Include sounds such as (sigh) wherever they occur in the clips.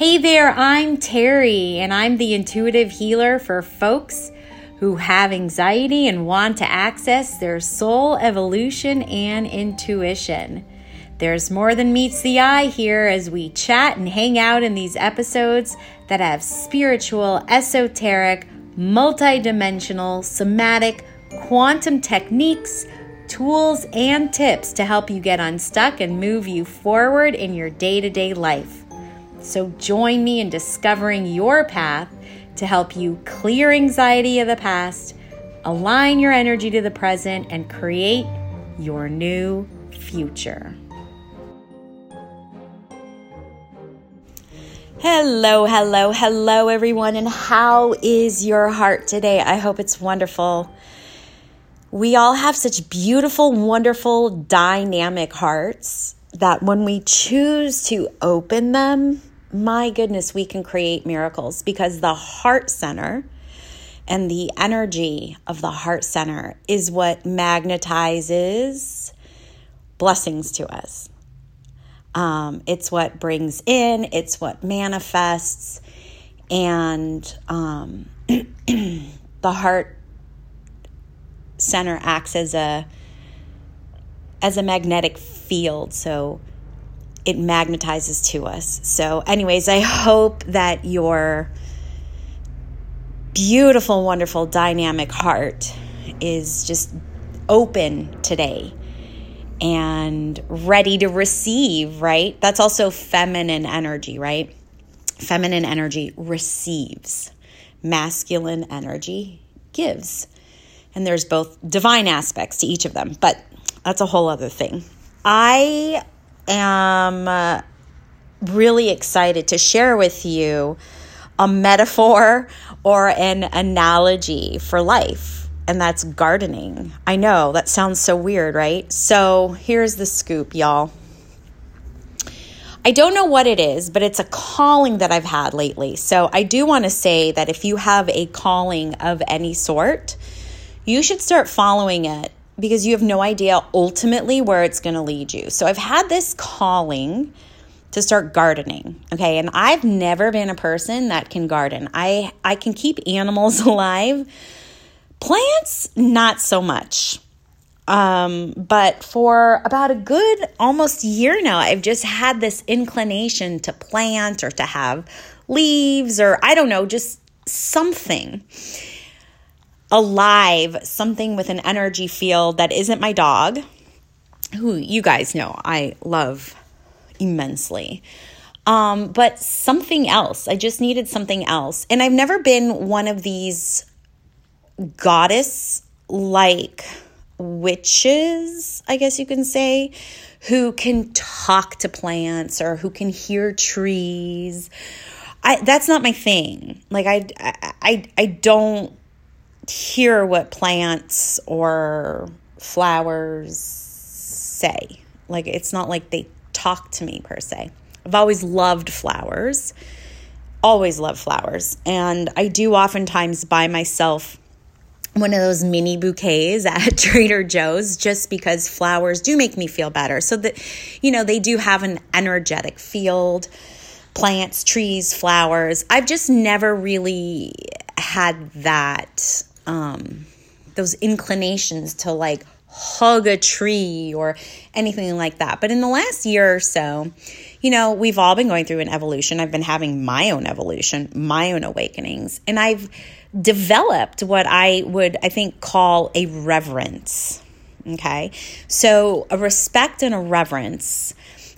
Hey there, I'm Terrie, and I'm the intuitive healer for folks who have anxiety and want to access their soul evolution and intuition. There's more than meets the eye here as we chat and hang out in these episodes that have spiritual, esoteric, multidimensional, somatic, quantum techniques, tools, and tips to help you get unstuck and move you forward in your day to day life. So join me in discovering your path to help you clear anxiety of the past, align your energy to the present, and create your new future. Hello, hello, hello, everyone, and how is your heart today? I hope it's wonderful. We all have such beautiful, wonderful, dynamic hearts that when we choose to open them, my goodness, we can create miracles because the heart center and the energy of the heart center is what magnetizes blessings to us. Um, it's what brings in, it's what manifests, and um, (clears throat) the heart center acts as a as a magnetic field. So it magnetizes to us. So, anyways, I hope that your beautiful, wonderful, dynamic heart is just open today and ready to receive, right? That's also feminine energy, right? Feminine energy receives, masculine energy gives. And there's both divine aspects to each of them, but that's a whole other thing. I am uh, really excited to share with you a metaphor or an analogy for life and that's gardening. I know that sounds so weird, right? So here's the scoop, y'all. I don't know what it is, but it's a calling that I've had lately. So I do want to say that if you have a calling of any sort, you should start following it because you have no idea ultimately where it's going to lead you. So I've had this calling to start gardening. Okay, and I've never been a person that can garden. I I can keep animals (laughs) alive Plants, not so much. Um, but for about a good almost year now, I've just had this inclination to plant or to have leaves or I don't know, just something alive, something with an energy field that isn't my dog, who you guys know I love immensely. Um, but something else. I just needed something else. And I've never been one of these goddess like witches, I guess you can say, who can talk to plants or who can hear trees. I that's not my thing. Like I I I don't hear what plants or flowers say. Like it's not like they talk to me per se. I've always loved flowers. Always loved flowers. And I do oftentimes buy myself one of those mini bouquets (laughs) at Trader Joe's just because flowers do make me feel better. So that, you know, they do have an energetic field plants, trees, flowers. I've just never really had that, um, those inclinations to like hug a tree or anything like that. But in the last year or so, you know, we've all been going through an evolution. I've been having my own evolution, my own awakenings, and I've developed what I would, I think, call a reverence. Okay. So, a respect and a reverence.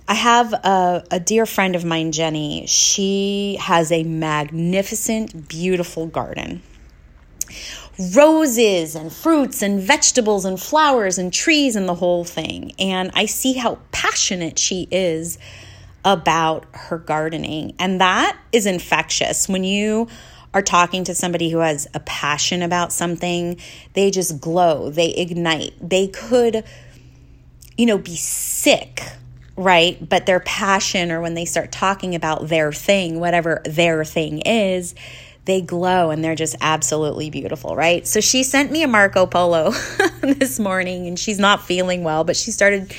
I have a, a dear friend of mine, Jenny. She has a magnificent, beautiful garden roses and fruits and vegetables and flowers and trees and the whole thing. And I see how passionate she is about her gardening. And that is infectious. When you are talking to somebody who has a passion about something, they just glow, they ignite. They could, you know, be sick, right? But their passion, or when they start talking about their thing, whatever their thing is, they glow and they're just absolutely beautiful, right? So she sent me a Marco Polo (laughs) this morning and she's not feeling well, but she started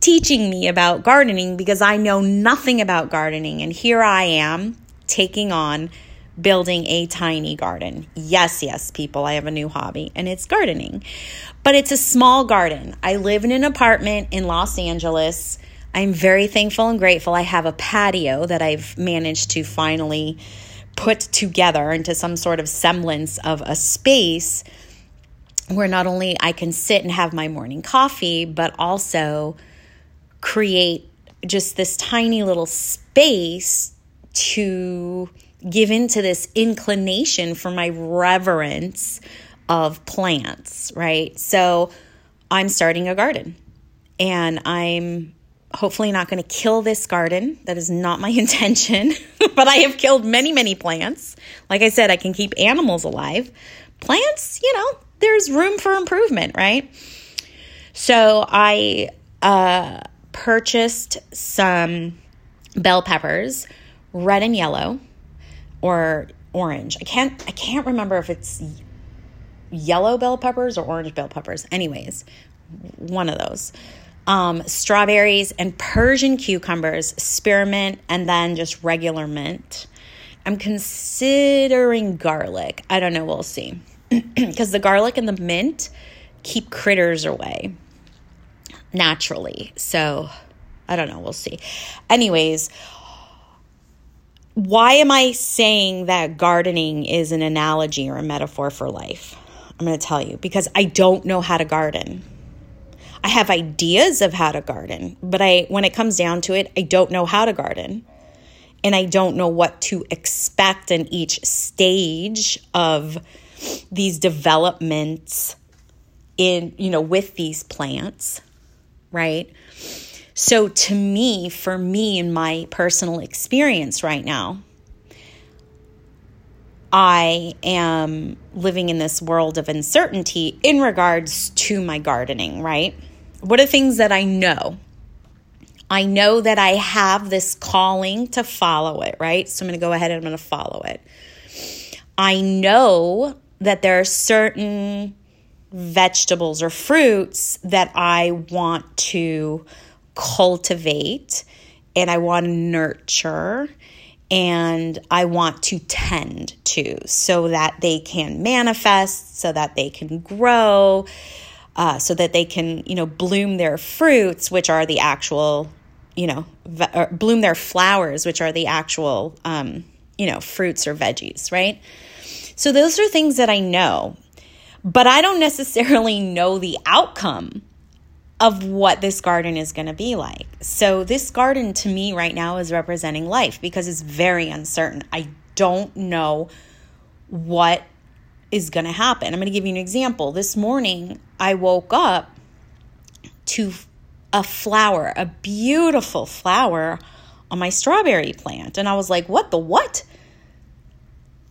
teaching me about gardening because I know nothing about gardening. And here I am taking on building a tiny garden. Yes, yes, people, I have a new hobby and it's gardening. But it's a small garden. I live in an apartment in Los Angeles. I'm very thankful and grateful. I have a patio that I've managed to finally put together into some sort of semblance of a space where not only I can sit and have my morning coffee, but also create just this tiny little space to give into this inclination for my reverence of plants, right? So I'm starting a garden and I'm hopefully not going to kill this garden. That is not my (laughs) intention, but I have killed many, many plants. Like I said, I can keep animals alive. Plants, you know, there's room for improvement, right? So I uh, purchased some bell peppers, red and yellow, or orange. I can't I can't remember if it's yellow bell peppers or orange bell peppers. Anyways, one of those. Um, strawberries and Persian cucumbers, spearmint, and then just regular mint. I'm considering garlic. I don't know. We'll see. (clears throat) Because the garlic and the mint keep critters away naturally. So I don't know. We'll see. Anyways, why am I saying that gardening is an analogy or a metaphor for life? I'm going to tell you because I don't know how to garden. I have ideas of how to garden, but I when it comes down to it, I don't know how to garden. And I don't know what to expect in each stage of these developments in, you know, with these plants, right? So, to me, for me, in my personal experience right now, I am living in this world of uncertainty in regards to my gardening, right? What are things that I know? I know that I have this calling to follow it, right? So I'm going to go ahead and I'm going to follow it. I know that there are certain vegetables or fruits that I want to cultivate and I want to nurture and I want to tend to so that they can manifest, so that they can grow, uh, so that they can, you know, bloom their fruits, which are the actual, you know, ve- bloom their flowers, which are the actual, um, you know, fruits or veggies, right? So those are things that I know, but I don't necessarily know the outcome of what this garden is going to be like. So, this garden to me right now is representing life because it's very uncertain. I don't know what is going to happen. I'm going to give you an example. This morning, I woke up to a flower, a beautiful flower on my strawberry plant. And I was like, what the what?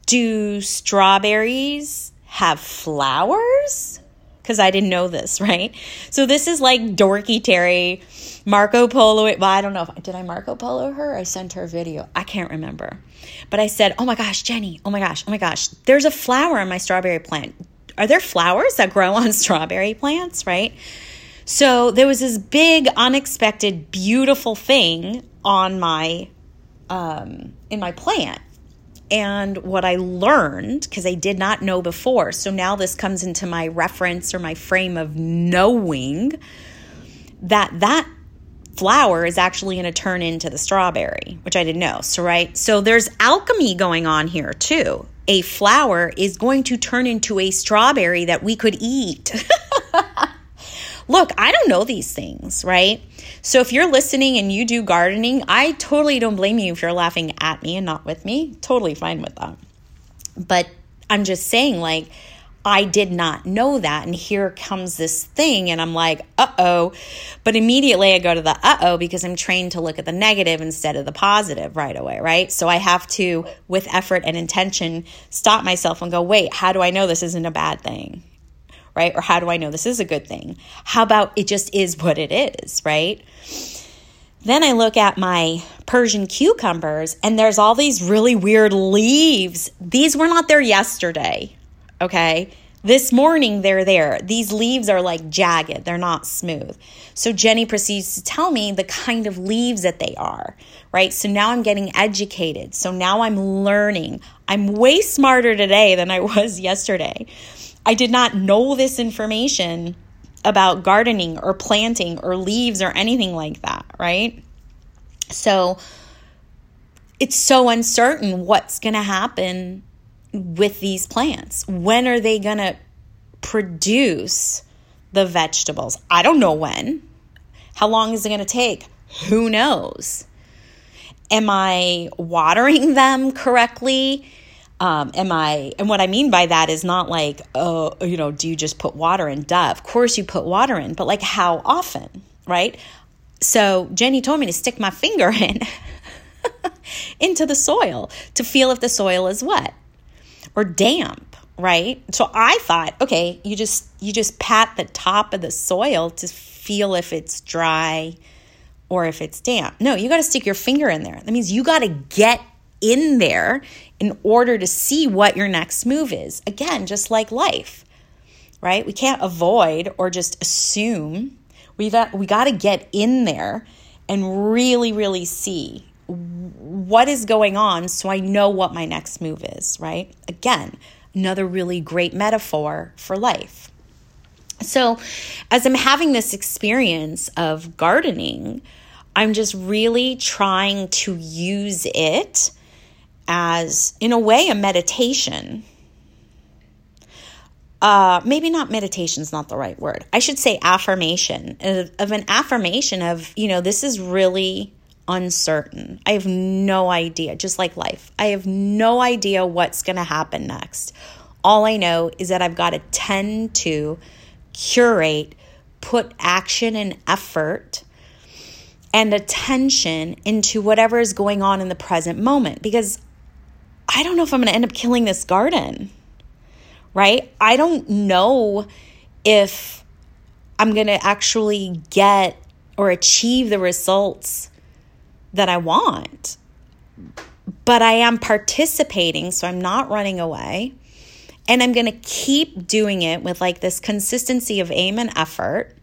Do strawberries have flowers? Because I didn't know this, (laughs) right? So this is like dorky Terrie, Marco Polo. Well, I don't know if did I Marco Polo her. I sent her a video. I can't remember, but I said, "Oh my gosh, Jenny! Oh my gosh! Oh my gosh! There's a flower on my strawberry plant. Are there flowers that grow on (laughs) strawberry plants? Right?" So there was this big, unexpected, beautiful thing on my um, in my plant and what I learned because I did not know before. So now this comes into my reference or my frame of knowing that that flower is actually going to turn into the strawberry, which I didn't know. So, right. So there's alchemy going on here too. A flower is going to turn into a strawberry that we could eat. (laughs) Look, I don't know these things, right? So if you're listening and you do gardening, I totally don't blame you if you're laughing at me and not with me. Totally fine with that. But I'm just saying, like, I did not know that. And here comes this thing, and I'm like, uh oh. But immediately I go to the uh oh because I'm trained to look at the negative instead of the positive right away, right? So I have to, with effort and intention, stop myself and go, wait, how do I know this isn't a bad thing? Right? Or how do I know this is a good thing? How about it just is what it is, right? Then I look at my Persian cucumbers and there's all these really weird leaves. These were not there yesterday, okay? This morning, they're there. These leaves are like jagged, they're not smooth. So Jenny proceeds to tell me the kind of leaves that they are, right? So now I'm getting educated. So now I'm learning. I'm way smarter today than I was (laughs) yesterday. I did not know this information about gardening or planting or leaves or anything like that, right? So it's so uncertain what's going to happen with these plants? When are they going to produce the vegetables? I don't know when. How long is it going to take? Who knows? Am I watering them correctly? Um, am I, and what I mean by that is not like, oh, you know, do you just put water in? Duh, of course you put water in, but like how often, right? So Jenny told me to stick my finger (laughs) in into the soil to feel if the soil is wet or damp, right? So I thought, okay, you just you just pat the top of the soil to feel if it's dry or if it's damp. No, you got to stick your finger in there. That means you got to get in there in order to see what your next move is. Again, just like life, right? We can't avoid or just assume. We got we got to get in there and really really see what is going on so I know what my next move is, right? Again, another really great metaphor for life. So, as I'm having this experience of gardening, I'm just really trying to use it as, in a way, a meditation. Uh, maybe not meditation is not the right word. I should say affirmation of, of an affirmation of, you know, this is really uncertain. I have no idea, just like life. I have no idea what's going to happen next. All I know is that I've got to tend to curate, put action and effort and attention into whatever is going on in the present moment because I don't know if I'm going to end up killing this garden, right? I don't know if I'm going to actually get or achieve the results that I want. But I am participating, so I'm not running away. And I'm going to keep doing it with like this consistency of aim and effort.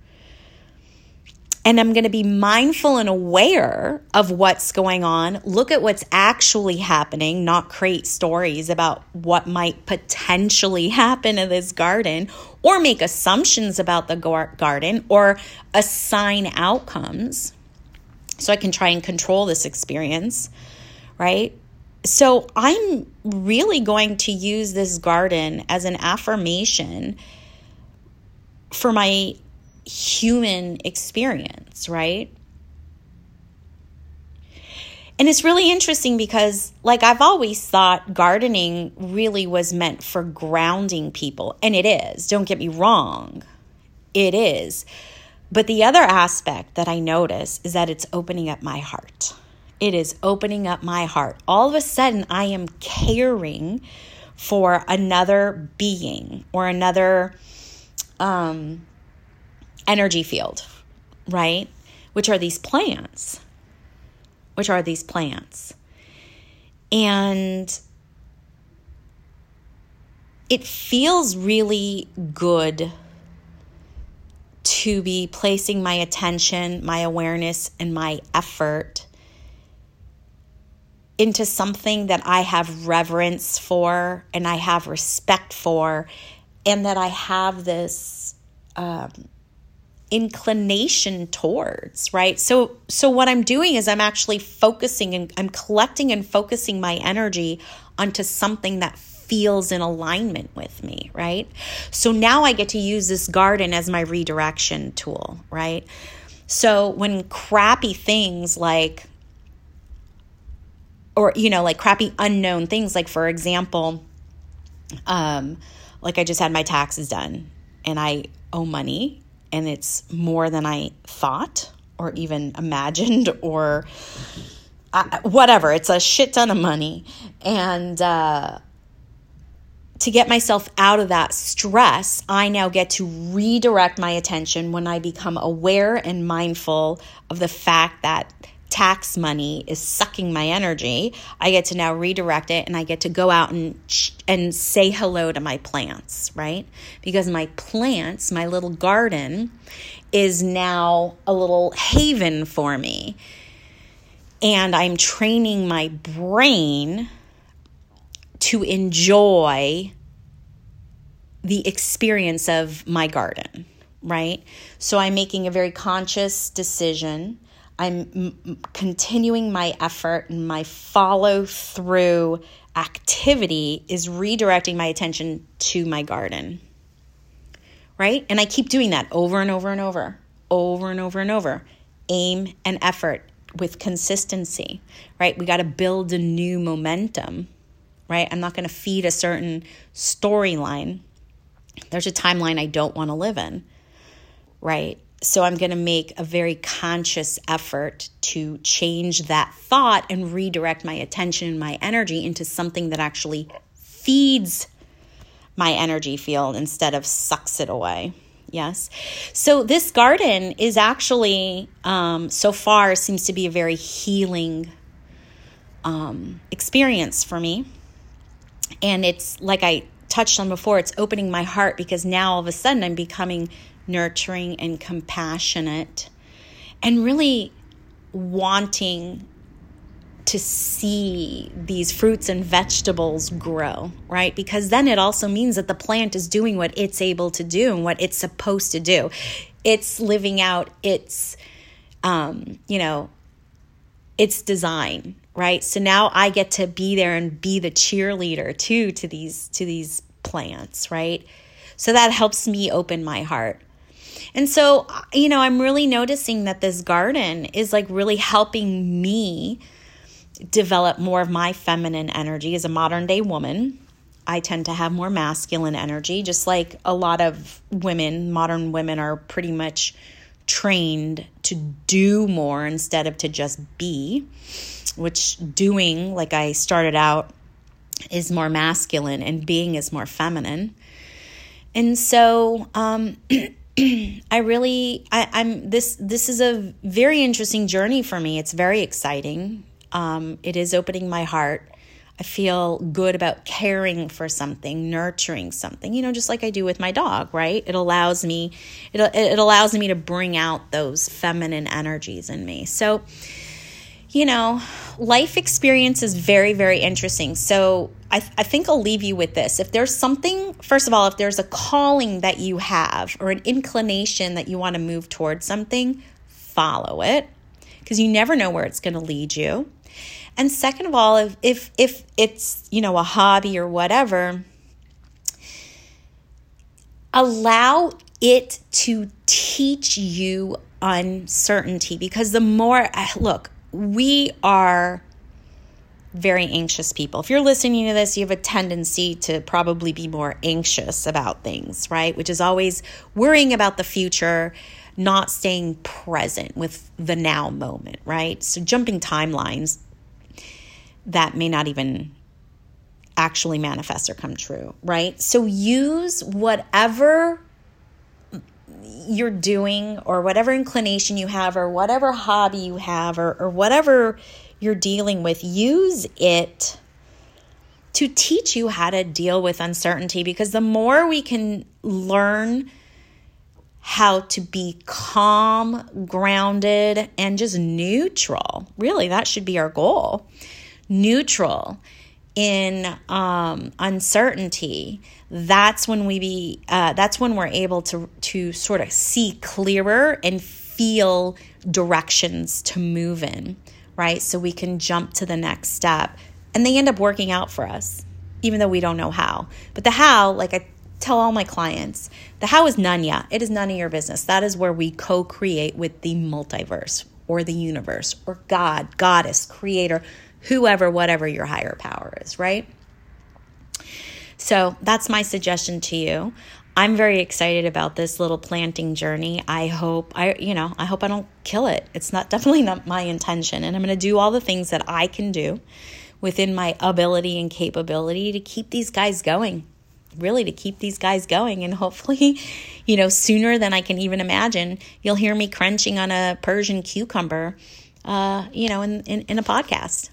And I'm going to be mindful and aware of what's going on, look at what's actually happening, not create stories about what might potentially (laughs) happen in this garden or make assumptions about the garden or assign outcomes so I can try and control this experience, right? So I'm really going to use this garden as an affirmation for my human experience, right? And it's really interesting because, like, I've always thought gardening really was meant for grounding people. And it is. Don't get me wrong. It is. But the other aspect that I notice is that it's opening up my heart. It is opening up my heart. All of a sudden, I am caring for another being or another um, energy field, right? Which are these plants. Which are these plants. And it feels really good to be placing my attention, my awareness, and my effort into something that I have reverence for and I have respect for, and that I have this um, inclination towards, right? So, so what I'm doing is I'm actually focusing and I'm collecting and focusing my energy onto something that feels in alignment with me, right? So now I get to use this garden as my redirection tool, right? So when crappy things like, or, you know, like crappy unknown things, like for example, um, like I just had my taxes done and I owe money and it's more than I thought or even imagined (laughs) or uh, whatever. It's a shit ton of money. And, uh, to get myself out of that stress, I now get to redirect my attention when I become aware and mindful of the fact that tax money is sucking my energy, I get to now redirect it and I get to go out and and say hello to my plants, right? Because my plants, my little garden is now a little haven for me. And I'm training my brain to enjoy the experience of my garden, right? So I'm making a very conscious decision I'm m- continuing my effort and my follow through activity is redirecting my attention to my garden. Right? And I keep doing that over and over and over, over and over and over. Aim and effort with consistency, right? We got to build a new momentum, right? I'm not going to feed a certain storyline. There's a timeline I don't want to live in, right? So I'm going to make a very conscious effort to change that thought and redirect my attention and my energy into something that actually feeds my energy field instead of sucks it away. Yes. So this garden is actually, um, so far, seems to be a very healing um, experience for me. And it's like I touched on before, it's opening my heart because now all of a sudden I'm becoming nurturing and compassionate and really wanting to see these fruits and vegetables grow, right? Because then it also means that the plant is doing what it's able to do and what it's supposed to do. It's living out its, um, you know, its design, right? So now I get to be there and be the cheerleader too to these to these plants, right? So that helps me open my heart. And so, you know, I'm really noticing that this garden is like really helping me develop more of my feminine energy as a modern day woman. I tend to have more masculine energy, just like a lot of women, modern women are pretty much trained to do more instead of to just be, which doing, like I started out, is more masculine and being is more feminine. And so, um, (clears throat) I really I, I'm this this is a very interesting journey for me. It's very exciting. Um, it is opening my heart. I feel good about caring for something, nurturing something, you know, just like I do with my dog, right? It allows me it, it allows me to bring out those feminine energies in me. So, you know, life experience is very, very interesting. So I, th- I think I'll leave you with this. If there's something, first of all, if there's a calling that you have or an inclination that you want to move towards something, follow it because you never know where it's going to lead you. And second of all, if, if, if it's, you know, a hobby or whatever, allow it to teach you uncertainty because the more, look, we are very anxious people. If you're listening to this, you have a tendency to probably be more anxious about things, right? Which is always worrying about the future, not staying present with the now moment, right? So jumping timelines that may not even actually manifest or come true, right? So use whatever you're doing or whatever inclination you have or whatever hobby you have or, or whatever you're dealing with, use it to teach you how to deal with uncertainty because the more we can learn how to be calm, grounded, and just neutral, really, that should be our goal. Neutral in um, uncertainty, that's when we be uh, that's when we're able to to sort of see clearer and feel directions to move in right? So we can jump to the next step. And they end up working out for us, even though we don't know how. But the how, like I tell all my clients, the how is none yet. It is none of your business. That is where we co create with the multiverse or the universe or God, goddess, creator, whoever, whatever your higher power is, right? So that's my suggestion to you. I'm very excited about this little planting journey. I hope I you know, I hope I don't kill it. It's not (laughs) definitely not my intention and I'm going to do all the things that I can do within my ability and capability to keep these guys going. Really to keep these guys going and hopefully, (laughs) you know, sooner than I can even imagine, you'll hear me crunching on a Persian cucumber uh, you know, in, in, in a podcast.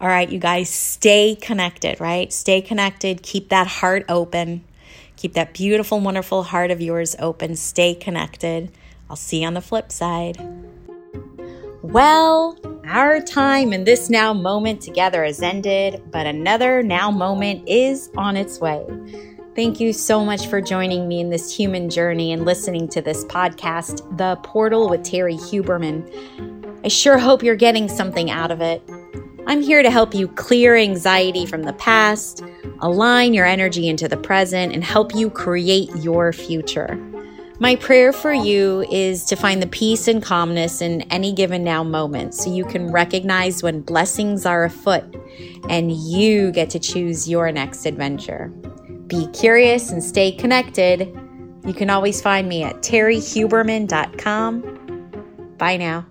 All right, you guys, stay connected, right? Stay connected. Keep that heart open. Keep that beautiful, wonderful heart of yours open. Stay connected. I'll see you on the flip side. Well, our time in this now moment together has ended, but another now moment is on its way. Thank you so much for joining me in this human journey and listening to this podcast, The Portal with Terrie Huberman. I sure hope you're getting something out of it. I'm here to help you clear anxiety from the past, align your energy into the present, and help you create your future. My prayer for you is to find the peace and calmness in any given now moment so you can recognize when blessings are afoot and you get to choose your next adventure. Be curious and stay connected. You can always find me at terriehuberman.com. Bye now.